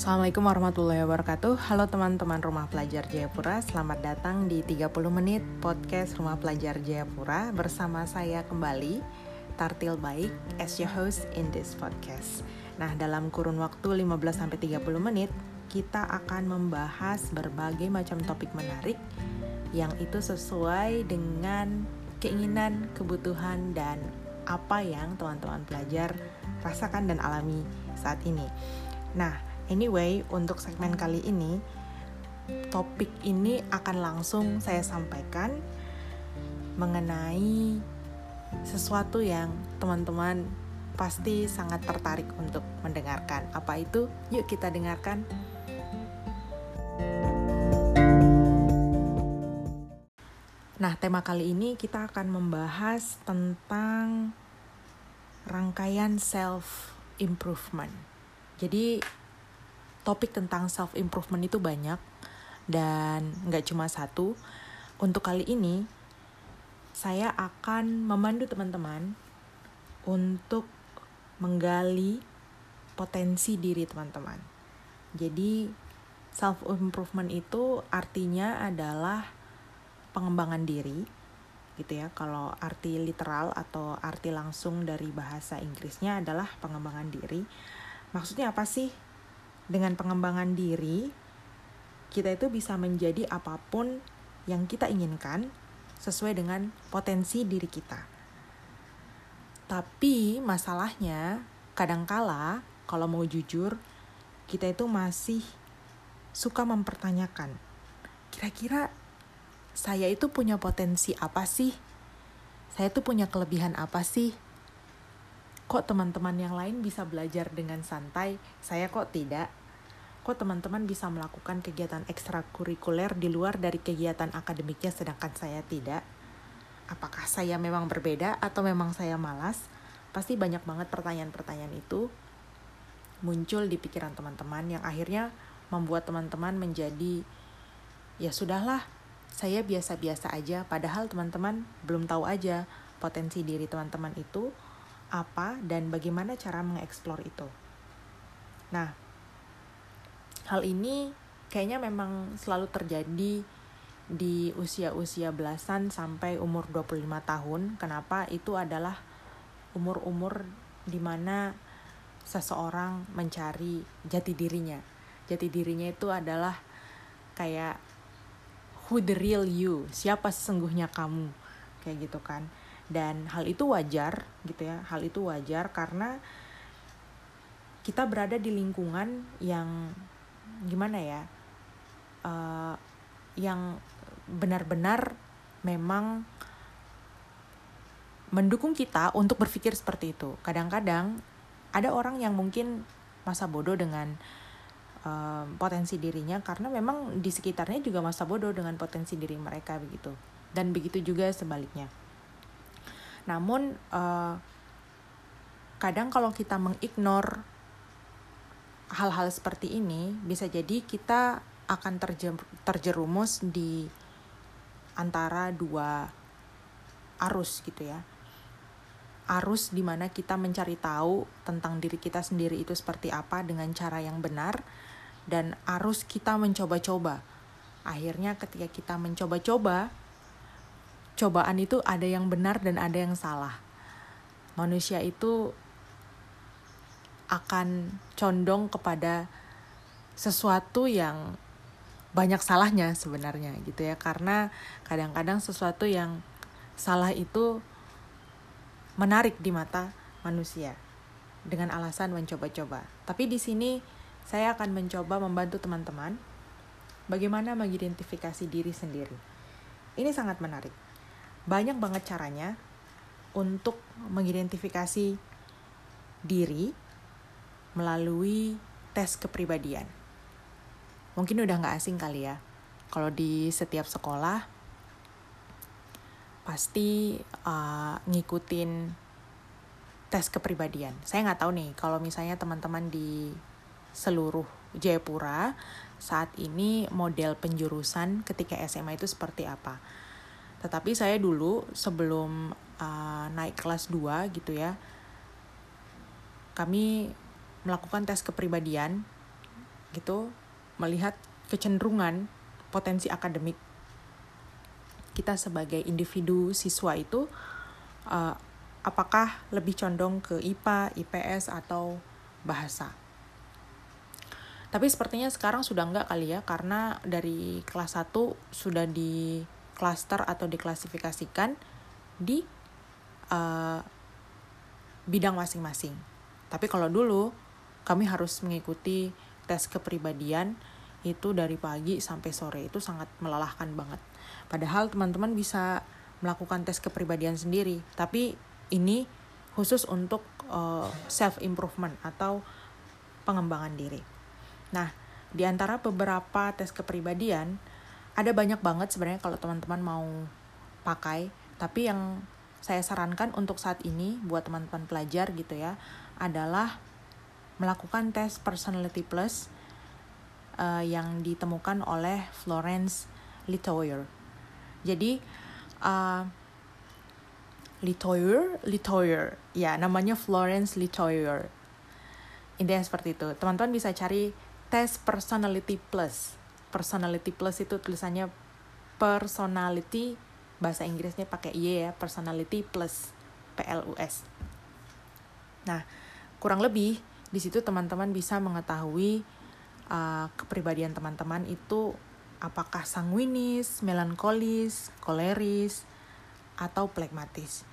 Assalamualaikum warahmatullahi wabarakatuh. Halo teman-teman Rumah Pelajar Jayapura Selamat datang di 30 menit podcast Rumah Pelajar Jayapura Bersama saya kembali Tartil Baik as your host in this podcast. Nah dalam kurun waktu 15-30 menit Kita akan membahas berbagai macam topik menarik Yang itu sesuai dengan keinginan, kebutuhan, dan apa yang teman-teman pelajar rasakan dan alami saat ini. Nah, Anyway, untuk segmen kali ini, topik ini akan langsung saya sampaikan mengenai sesuatu yang teman-teman pasti sangat tertarik untuk mendengarkan. Apa itu? Yuk kita dengarkan. Nah, tema kali ini kita akan membahas tentang rangkaian self improvement. Jadi topik tentang self improvement itu banyak dan nggak cuma satu. Untuk kali ini saya akan memandu teman-teman untuk menggali potensi diri teman-teman. Jadi self improvement itu artinya adalah pengembangan diri gitu ya. Kalau arti literal atau arti langsung dari bahasa Inggrisnya adalah pengembangan diri. Maksudnya apa sih dengan pengembangan diri, kita itu bisa menjadi apa pun yang kita inginkan sesuai dengan potensi diri kita. Tapi masalahnya, kadangkala kalau mau jujur, kita itu masih suka mempertanyakan, kira-kira saya itu punya potensi apa sih? Saya itu punya kelebihan apa sih? Kok teman-teman yang lain bisa belajar dengan santai, saya kok tidak? Kok teman-teman bisa melakukan kegiatan ekstrakurikuler di luar dari kegiatan akademiknya sedangkan saya tidak? Apakah saya memang berbeda atau memang saya malas? Pasti banyak banget pertanyaan-pertanyaan itu muncul di pikiran teman-teman yang akhirnya membuat teman-teman menjadi ya sudahlah, saya biasa-biasa aja padahal teman-teman belum tahu aja potensi diri teman-teman itu apa dan bagaimana cara mengeksplor itu. Nah, hal ini kayaknya memang selalu terjadi di usia-usia belasan sampai umur 25 tahun. Kenapa? Itu adalah umur-umur di mana seseorang mencari jati dirinya. Jati dirinya itu adalah kayak who the real you, siapa sesungguhnya kamu, kayak gitu kan. Dan hal itu wajar gitu ya, hal itu wajar karena kita berada di lingkungan yang gimana ya uh, yang benar-benar memang mendukung kita untuk berpikir seperti itu. Kadang-kadang ada orang yang mungkin masa bodoh dengan uh, potensi dirinya karena memang di sekitarnya juga masa bodoh dengan potensi diri mereka begitu. Dan begitu juga sebaliknya. Namun uh, kadang kalau kita mengignore hal-hal seperti ini bisa jadi kita akan terjerumus di antara dua arus gitu ya. Arus di mana kita mencari tahu tentang diri kita sendiri itu seperti apa dengan cara yang benar dan arus kita mencoba-coba. Akhirnya ketika kita mencoba-coba, cobaan itu ada yang benar dan ada yang salah. Manusia itu akan condong kepada sesuatu yang banyak salahnya sebenarnya gitu ya karena kadang-kadang sesuatu yang salah itu menarik di mata manusia dengan alasan mencoba-coba. Tapi di sini saya akan mencoba membantu teman-teman bagaimana mengidentifikasi diri sendiri. Ini sangat menarik. Banyak banget caranya untuk mengidentifikasi diri melalui tes kepribadian. Mungkin udah nggak asing kali ya, kalau di setiap sekolah pasti uh, ngikutin tes kepribadian. Saya nggak tahu nih kalau misalnya teman-teman di seluruh Jayapura saat ini model penjurusan ketika SMA itu seperti apa. Tetapi saya dulu sebelum uh, naik kelas 2 gitu ya, kami melakukan tes kepribadian gitu melihat kecenderungan potensi akademik kita sebagai individu siswa itu uh, apakah lebih condong ke IPA, IPS atau bahasa. Tapi sepertinya sekarang sudah enggak kali ya karena dari kelas 1 sudah di klaster atau diklasifikasikan di uh, bidang masing-masing. Tapi kalau dulu kami harus mengikuti tes kepribadian itu dari pagi sampai sore itu sangat melelahkan banget. Padahal teman-teman bisa melakukan tes kepribadian sendiri, tapi ini khusus untuk uh, eh, self improvement atau pengembangan diri. Nah, di antara beberapa tes kepribadian ada banyak banget sebenarnya kalau teman-teman mau pakai, tapi yang saya sarankan untuk saat ini buat teman-teman pelajar gitu ya adalah melakukan tes personality plus uh, yang ditemukan oleh Florence Litoyer. Jadi uh, Litoyer, Litoyer, ya namanya Florence Litoyer. Intinya seperti itu. Teman-teman bisa cari tes personality plus. Personality plus itu tulisannya personality bahasa Inggrisnya pakai Y ya, personality plus PLUS. Nah, kurang lebih di situ teman-teman bisa mengetahui uh, kepribadian teman-teman itu apakah sanguinis, melankolis, koleris, atau plekmatis.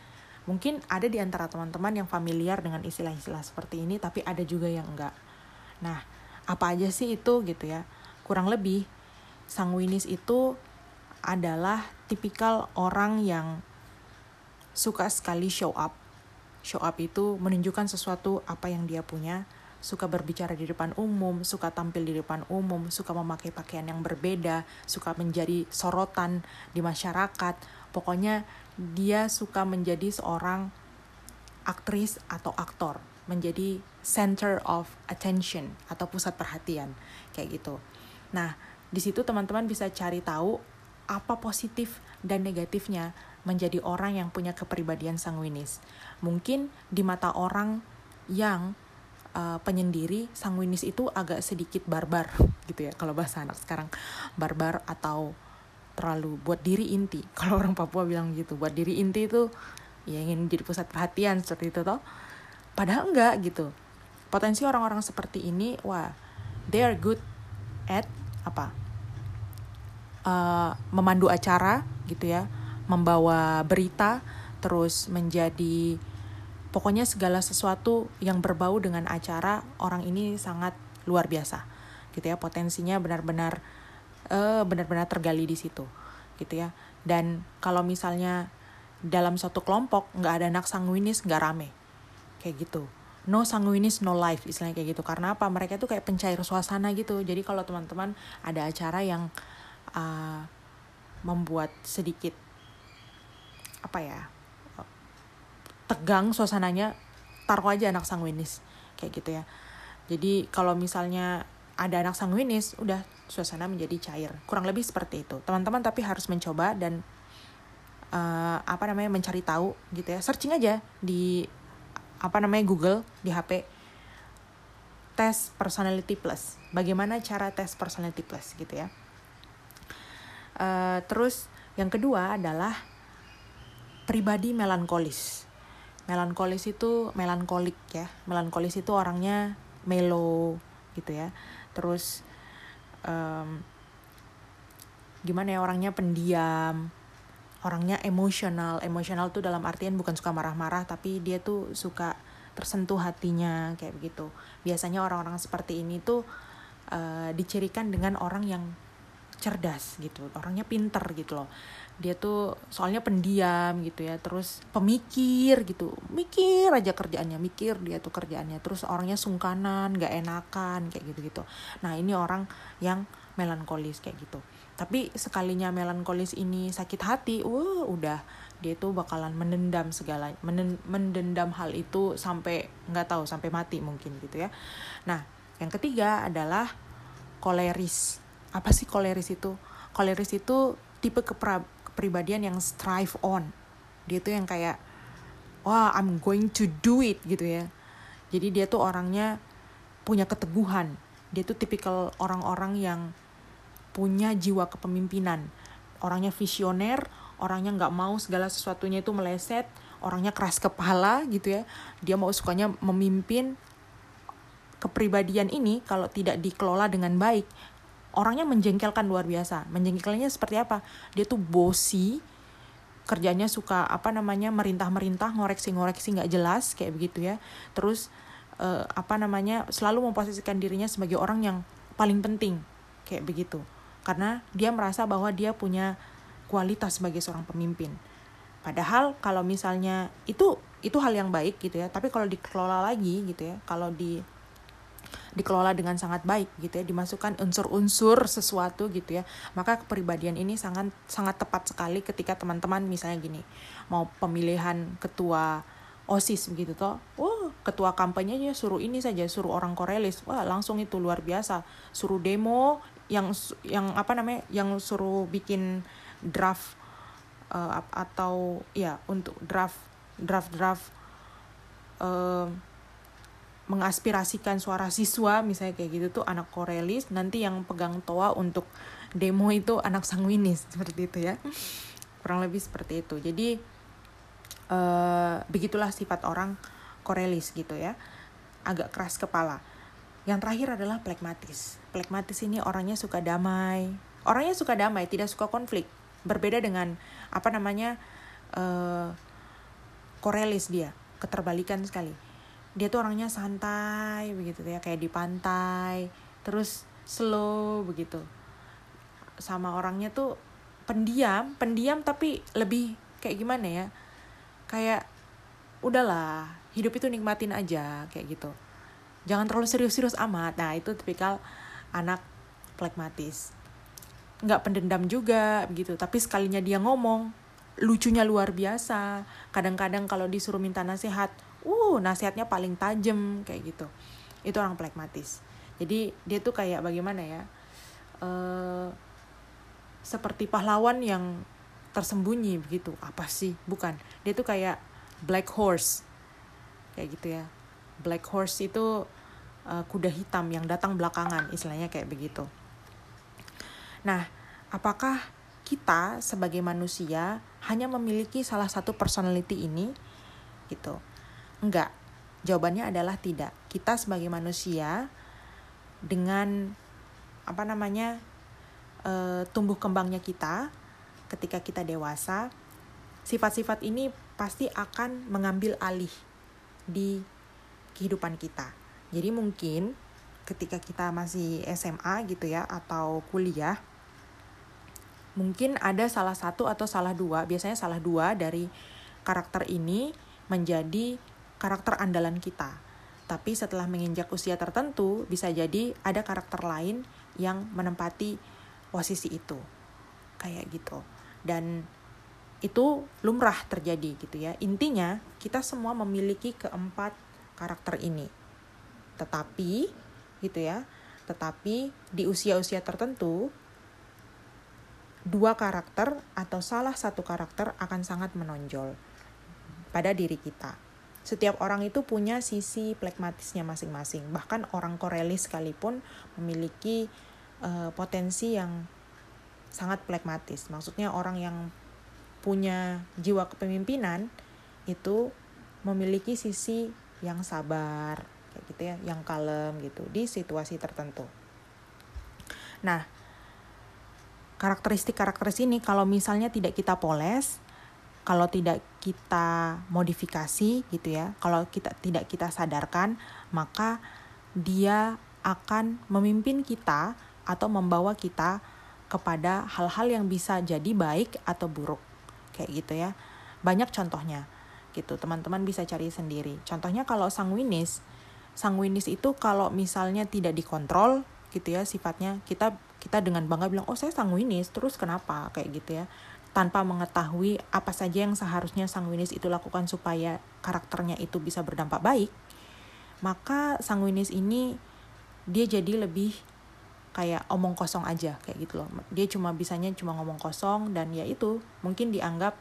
Mungkin ada di antara teman-teman yang familiar dengan istilah-istilah seperti ini, tapi ada juga yang enggak. Nah, apa aja sih itu gitu ya? Kurang lebih, sanguinis itu adalah tipikal orang yang suka sekali show up. Show up itu menunjukkan sesuatu apa yang dia punya, suka berbicara di depan umum, suka tampil di depan umum, suka memakai pakaian yang berbeda, suka menjadi sorotan di masyarakat. Pokoknya dia suka menjadi seorang aktris atau aktor, menjadi center of attention atau pusat perhatian kayak gitu. Nah, di situ teman-teman bisa cari tahu apa positif dan negatifnya menjadi orang yang punya kepribadian sanguinis. Mungkin di mata orang yang uh, penyendiri sanguinis itu agak sedikit barbar gitu ya kalau bahasa anak sekarang. Barbar atau terlalu buat diri inti. Kalau orang Papua bilang gitu buat diri inti itu ya ingin jadi pusat perhatian seperti itu toh. Padahal enggak gitu. Potensi orang-orang seperti ini wah they are good at apa? Uh, memandu acara gitu ya membawa berita terus menjadi pokoknya segala sesuatu yang berbau dengan acara orang ini sangat luar biasa gitu ya. Potensinya benar-benar uh, benar-benar tergali di situ gitu ya. Dan kalau misalnya dalam suatu kelompok nggak ada anak sanguinis nggak rame kayak gitu. No sanguinis no life istilahnya kayak gitu. Karena apa? Mereka tuh kayak pencair suasana gitu. Jadi kalau teman-teman ada acara yang uh, membuat sedikit apa ya tegang suasananya taruh aja anak sanguinis kayak gitu ya. Jadi kalau misalnya ada anak sanguinis udah suasana menjadi cair. Kurang lebih seperti itu. Teman-teman tapi harus mencoba dan uh, apa namanya mencari tahu gitu ya. Searching aja di apa namanya Google di HP tes personality plus. Bagaimana cara tes personality plus gitu ya. Uh, terus yang kedua adalah pribadi melankolis. Melankolis itu melankolik ya. Melankolis itu orangnya melo gitu ya. Terus um, gimana ya orangnya pendiam orangnya emosional. Emosional tuh dalam artian bukan suka marah-marah tapi dia tuh suka tersentuh hatinya kayak begitu. Biasanya orang-orang seperti ini tuh uh, dicirikan dengan orang yang cerdas gitu orangnya pinter gitu loh dia tuh soalnya pendiam gitu ya terus pemikir gitu. Mikir aja kerjaannya mikir dia tuh kerjaannya. Terus orangnya sungkanan gak enakan kayak gitu gitu nah ini orang yang melankolis kayak gitu. Tapi sekalinya melankolis ini sakit hati wah udah. Dia tuh bakalan mendendam segala mendendam hal itu sampai nggak tahu sampai mati mungkin gitu ya. Nah yang ketiga adalah koleris. Apa sih koleris itu? Koleris itu tipe kepra kepribadian yang strive on. Dia tuh yang kayak wah I'm going to do it gitu ya. Jadi dia tuh orangnya punya keteguhan. Dia tuh tipikal orang-orang yang punya jiwa kepemimpinan. Orangnya visioner orangnya nggak mau segala sesuatunya itu meleset orangnya keras kepala gitu ya. Dia mau sukanya memimpin kepribadian ini kalau tidak dikelola dengan baik orangnya menjengkelkan luar biasa. Menjengkelnya seperti apa? Dia tuh bosi kerjanya suka apa namanya merintah-merintah ngoreksi-ngoreksi nggak jelas kayak begitu ya. Terus uh, apa namanya selalu memposisikan dirinya sebagai orang yang paling penting kayak begitu. Karena dia merasa bahwa dia punya kualitas sebagai seorang pemimpin. Padahal kalau misalnya itu itu hal yang baik gitu ya. Tapi kalau dikelola lagi gitu ya kalau di dikelola dengan sangat baik gitu ya dimasukkan unsur-unsur sesuatu gitu ya. Maka kepribadian ini sangat sangat tepat sekali ketika teman-teman misalnya gini mau pemilihan ketua osis begitu toh oh ketua kampanyenya suruh ini saja suruh orang korelis. Wah langsung itu luar biasa. Suruh demo yang yang apa namanya yang suruh bikin draft uh, atau ya untuk draft draft draft uh, mengaspirasikan suara siswa misalnya kayak gitu tuh anak korelis nanti yang pegang toa untuk demo itu anak sanguinis seperti itu ya. Kurang lebih seperti itu. Jadi uh, begitulah sifat orang korelis gitu ya. Agak keras kepala. Yang terakhir adalah plekmatis. Plekmatis ini orangnya suka damai. Orangnya suka damai tidak suka konflik. Berbeda dengan apa namanya uh, korelis dia. Keterbalikan sekali dia tuh orangnya santai begitu ya kayak di pantai terus slow begitu. Sama orangnya tuh pendiam pendiam tapi lebih kayak gimana ya kayak udahlah hidup itu nikmatin aja kayak gitu. Jangan terlalu serius-serius amat. Nah itu tipikal anak plekmatis. Nggak pendendam juga begitu. Tapi sekalinya dia ngomong lucunya luar biasa. Kadang-kadang kalau disuruh minta nasihat uh nasihatnya paling tajam kayak gitu. Itu orang pragmatis jadi dia tuh kayak bagaimana ya uh, seperti pahlawan yang tersembunyi begitu. Apa sih? Bukan. Dia tuh kayak black horse. Kayak gitu ya. Black horse itu uh, kuda hitam yang datang belakangan istilahnya kayak begitu. Nah apakah kita sebagai manusia hanya memiliki salah satu personality ini? Gitu Enggak. Jawabannya adalah tidak. Kita sebagai manusia dengan apa namanya e, tumbuh kembangnya kita ketika kita dewasa, sifat-sifat ini pasti akan mengambil alih di kehidupan kita. Jadi mungkin ketika kita masih SMA gitu ya atau kuliah mungkin ada salah satu atau salah dua, biasanya salah dua dari karakter ini menjadi karakter andalan kita. Tapi setelah menginjak usia tertentu, bisa jadi ada karakter lain yang menempati posisi itu. Kayak gitu. Dan itu lumrah terjadi gitu ya. Intinya, kita semua memiliki keempat karakter ini. Tetapi gitu ya, tetapi di usia-usia tertentu dua karakter atau salah satu karakter akan sangat menonjol pada diri kita setiap orang itu punya sisi plekmatisnya masing-masing. Bahkan orang Korelis sekalipun memiliki uh, potensi yang sangat plekmatis. Maksudnya orang yang punya jiwa kepemimpinan itu memiliki sisi yang sabar kayak gitu ya, yang kalem gitu di situasi tertentu. Nah, karakteristik-karakteristik ini kalau misalnya tidak kita poles, kalau tidak kita modifikasi gitu ya kalau kita tidak kita sadarkan maka dia akan memimpin kita atau membawa kita kepada hal-hal yang bisa jadi baik atau buruk. Kayak gitu ya. Banyak contohnya gitu teman-teman bisa cari sendiri. Contohnya kalau sanguinis sanguinis itu kalau misalnya tidak dikontrol gitu ya sifatnya kita kita dengan bangga bilang oh saya sanguinis terus kenapa? Kayak gitu ya tanpa mengetahui apa saja yang seharusnya sanguinis itu lakukan supaya karakternya itu bisa berdampak baik, maka sanguinis ini dia jadi lebih kayak omong kosong aja kayak gitu loh. Dia cuma bisanya cuma ngomong kosong dan ya itu mungkin dianggap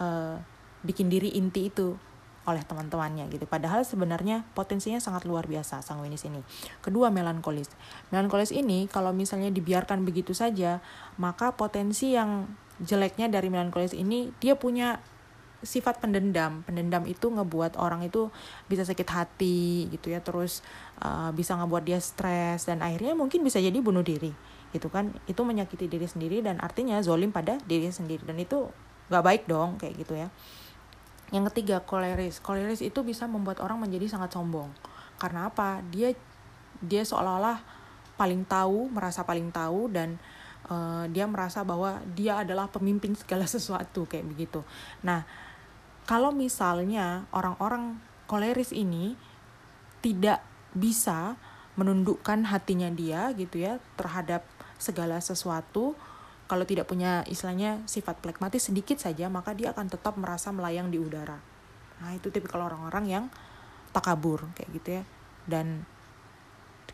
uh, bikin diri inti itu oleh teman-temannya gitu. Padahal sebenarnya potensinya sangat luar biasa sanguinis ini. Kedua melankolis. Melankolis ini kalau misalnya dibiarkan begitu saja, maka potensi yang jeleknya dari melankolis ini dia punya sifat pendendam. Pendendam itu ngebuat orang itu bisa sakit hati gitu ya, terus uh, bisa ngebuat dia stres dan akhirnya mungkin bisa jadi bunuh diri gitu kan. Itu menyakiti diri sendiri dan artinya zolim pada diri sendiri dan itu nggak baik dong kayak gitu ya. Yang ketiga, koleris. Koleris itu bisa membuat orang menjadi sangat sombong. Karena apa? Dia dia seolah-olah paling tahu, merasa paling tahu dan dia merasa bahwa dia adalah pemimpin segala sesuatu kayak begitu. Nah, kalau misalnya orang-orang koleris ini tidak bisa menundukkan hatinya dia gitu ya terhadap segala sesuatu kalau tidak punya istilahnya sifat plekmatis sedikit saja maka dia akan tetap merasa melayang di udara nah itu tipikal orang-orang yang takabur kayak gitu ya dan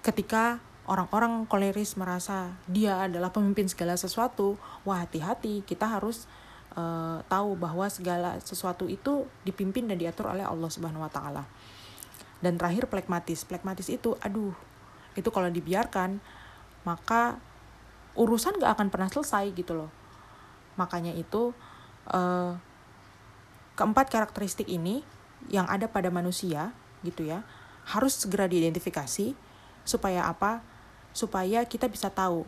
ketika orang-orang koleris merasa dia adalah pemimpin segala sesuatu wah hati-hati kita harus uh, tahu bahwa segala sesuatu itu dipimpin dan diatur oleh Allah Subhanahu wa taala. Dan terakhir plekmatis. Plekmatis itu aduh, itu kalau dibiarkan maka urusan gak akan pernah selesai gitu loh makanya itu uh, keempat karakteristik ini yang ada pada manusia gitu ya harus segera diidentifikasi supaya apa supaya kita bisa tahu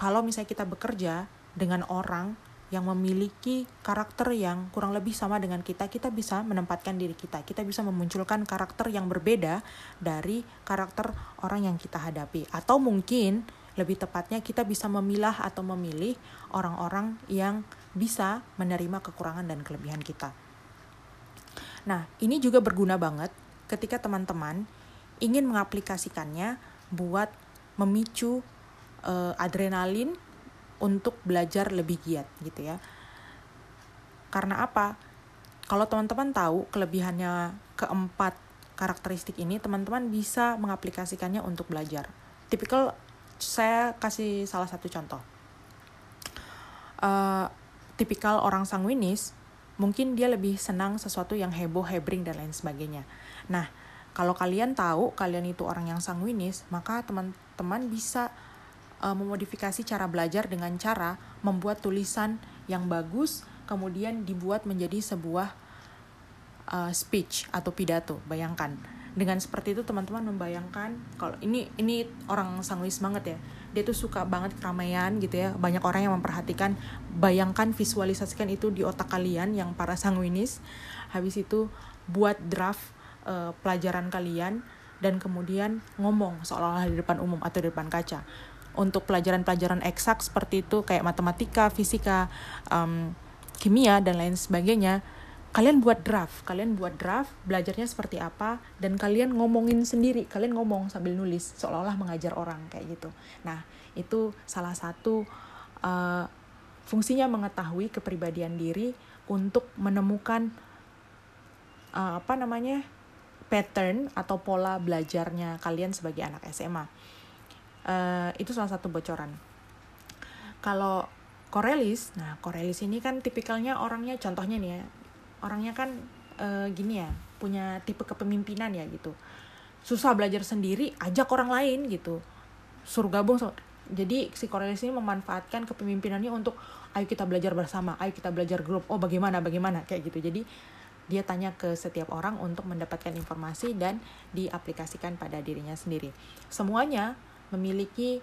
kalau misalnya kita bekerja dengan orang yang memiliki karakter yang kurang lebih sama dengan kita, kita bisa menempatkan diri kita. Kita bisa memunculkan karakter yang berbeda dari karakter orang yang kita hadapi. Atau mungkin lebih tepatnya kita bisa memilah atau memilih orang-orang yang bisa menerima kekurangan dan kelebihan kita. Nah, ini juga berguna banget ketika teman-teman ingin mengaplikasikannya buat memicu uh, adrenalin untuk belajar lebih giat gitu ya. Karena apa? Kalau teman-teman tahu kelebihannya keempat karakteristik ini, teman-teman bisa mengaplikasikannya untuk belajar. Tipikal saya kasih salah satu contoh. Uh, tipikal orang sanguinis, mungkin dia lebih senang sesuatu yang heboh, hebring, dan lain sebagainya. Nah, kalau kalian tahu kalian itu orang yang sanguinis, maka teman-teman bisa uh, memodifikasi cara belajar dengan cara membuat tulisan yang bagus, kemudian dibuat menjadi sebuah uh, speech atau pidato. Bayangkan dengan seperti itu teman-teman membayangkan kalau ini ini orang sanguis banget ya dia tuh suka banget keramaian gitu ya banyak orang yang memperhatikan bayangkan visualisasikan itu di otak kalian yang para sanguinis habis itu buat draft uh, pelajaran kalian dan kemudian ngomong seolah-olah di depan umum atau di depan kaca. Untuk pelajaran-pelajaran eksak seperti itu kayak matematika fisika um, kimia dan lain sebagainya kalian buat draft, kalian buat draft, belajarnya seperti apa, dan kalian ngomongin sendiri, kalian ngomong sambil nulis, seolah-olah mengajar orang kayak gitu. Nah, itu salah satu uh, fungsinya mengetahui kepribadian diri untuk menemukan uh, apa namanya pattern atau pola belajarnya kalian sebagai anak SMA. Uh, itu salah satu bocoran. Kalau Korelis, nah Korelis ini kan tipikalnya orangnya, contohnya nih ya, orangnya kan uh, gini ya punya tipe kepemimpinan ya gitu susah belajar sendiri ajak orang lain gitu suruh gabung so jadi si Cornelis ini memanfaatkan kepemimpinannya untuk ayo kita belajar bersama ayo kita belajar grup oh bagaimana bagaimana kayak gitu jadi dia tanya ke setiap orang untuk mendapatkan informasi dan diaplikasikan pada dirinya sendiri semuanya memiliki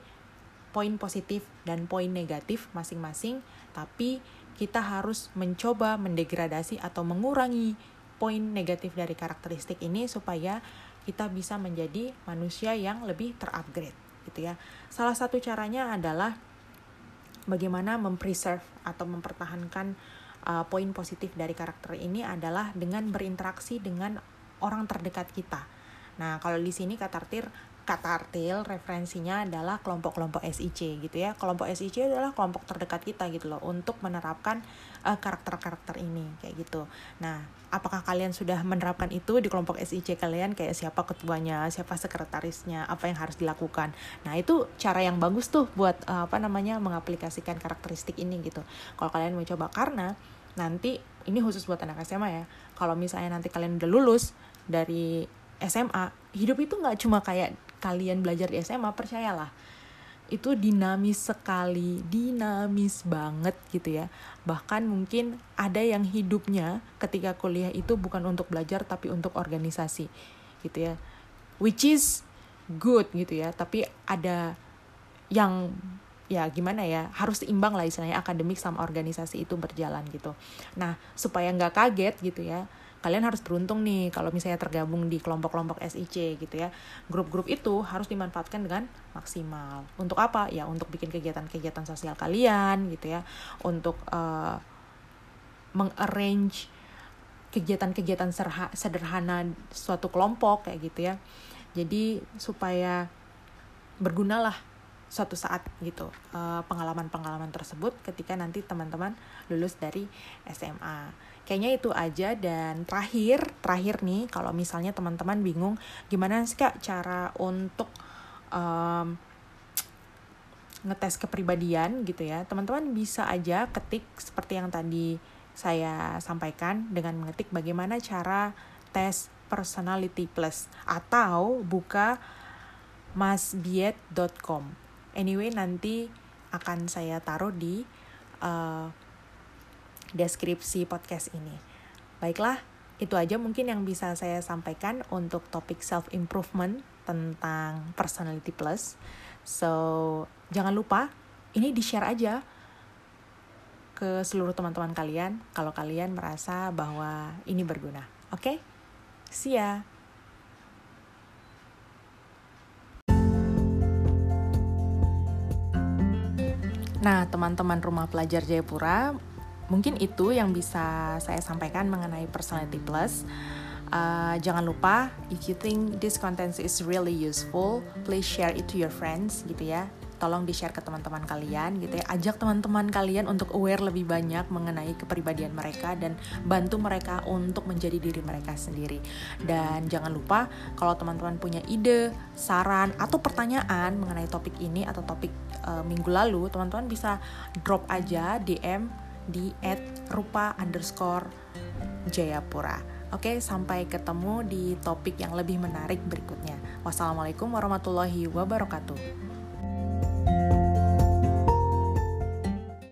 poin positif dan poin negatif masing-masing tapi kita harus mencoba mendegradasi atau mengurangi poin negatif dari karakteristik ini supaya kita bisa menjadi manusia yang lebih terupgrade gitu ya. Salah satu caranya adalah bagaimana mempreserve atau mempertahankan uh, poin positif dari karakter ini adalah dengan berinteraksi dengan orang terdekat kita. Nah, kalau di sini Katartir kata artil referensinya adalah kelompok-kelompok SIC gitu ya. Kelompok SIC adalah kelompok terdekat kita gitu loh untuk menerapkan eh, karakter-karakter ini kayak gitu. Nah, apakah kalian sudah menerapkan itu di kelompok SIC kalian kayak siapa ketuanya, siapa sekretarisnya, apa yang harus dilakukan. Nah, itu cara yang bagus tuh buat uh, apa namanya mengaplikasikan karakteristik ini gitu. Kalau kalian mau coba karena nanti ini khusus buat anak SMA ya kalau misalnya nanti kalian udah lulus dari SMA hidup itu nggak cuma kayak kalian belajar di SMA percayalah itu dinamis sekali, dinamis banget gitu ya. Bahkan mungkin ada yang hidupnya ketika kuliah itu bukan untuk belajar tapi untuk organisasi gitu ya. Which is good gitu ya, tapi ada yang ya gimana ya harus seimbang lah istilahnya akademik sama organisasi itu berjalan gitu. Nah supaya nggak kaget gitu ya, kalian harus beruntung nih kalau misalnya tergabung di kelompok-kelompok SIC gitu ya. Grup-grup itu harus dimanfaatkan dengan maksimal. Untuk apa? Ya untuk bikin kegiatan-kegiatan sosial kalian gitu ya. Untuk uh, mengarrange kegiatan-kegiatan sederhana suatu kelompok kayak gitu ya. Jadi supaya bergunalah suatu saat gitu eh, pengalaman-pengalaman tersebut ketika nanti teman-teman lulus dari SMA kayaknya itu aja dan terakhir terakhir nih kalau misalnya teman-teman bingung gimana sih kak cara untuk um, ngetes kepribadian gitu ya. Teman-teman bisa aja ketik seperti yang tadi saya sampaikan dengan mengetik bagaimana cara tes personality plus atau buka masbiet.com anyway nanti akan saya taruh di uh, deskripsi podcast ini. Baiklah, itu aja mungkin yang bisa saya sampaikan untuk topik self improvement tentang personality plus. So, jangan lupa ini di-share aja ke seluruh teman-teman kalian kalau kalian merasa bahwa ini berguna. Oke? Okay? See ya. Nah, teman-teman rumah pelajar Jayapura, mungkin itu yang bisa saya sampaikan mengenai personality plus. Uh, jangan lupa, if you think this content is really useful, please share it to your friends gitu ya. Tolong di-share ke teman-teman kalian gitu ya. Ajak teman-teman kalian untuk aware lebih banyak mengenai kepribadian mereka dan bantu mereka untuk menjadi diri mereka sendiri. Dan jangan lupa kalau teman-teman punya ide, saran atau pertanyaan mengenai topik ini atau topik uh, minggu lalu, teman-teman bisa drop aja DM di @rupa underscore Jayapura. Oke, sampai ketemu di topik yang lebih menarik berikutnya. Wassalamualaikum warahmatullahi wabarakatuh. thank you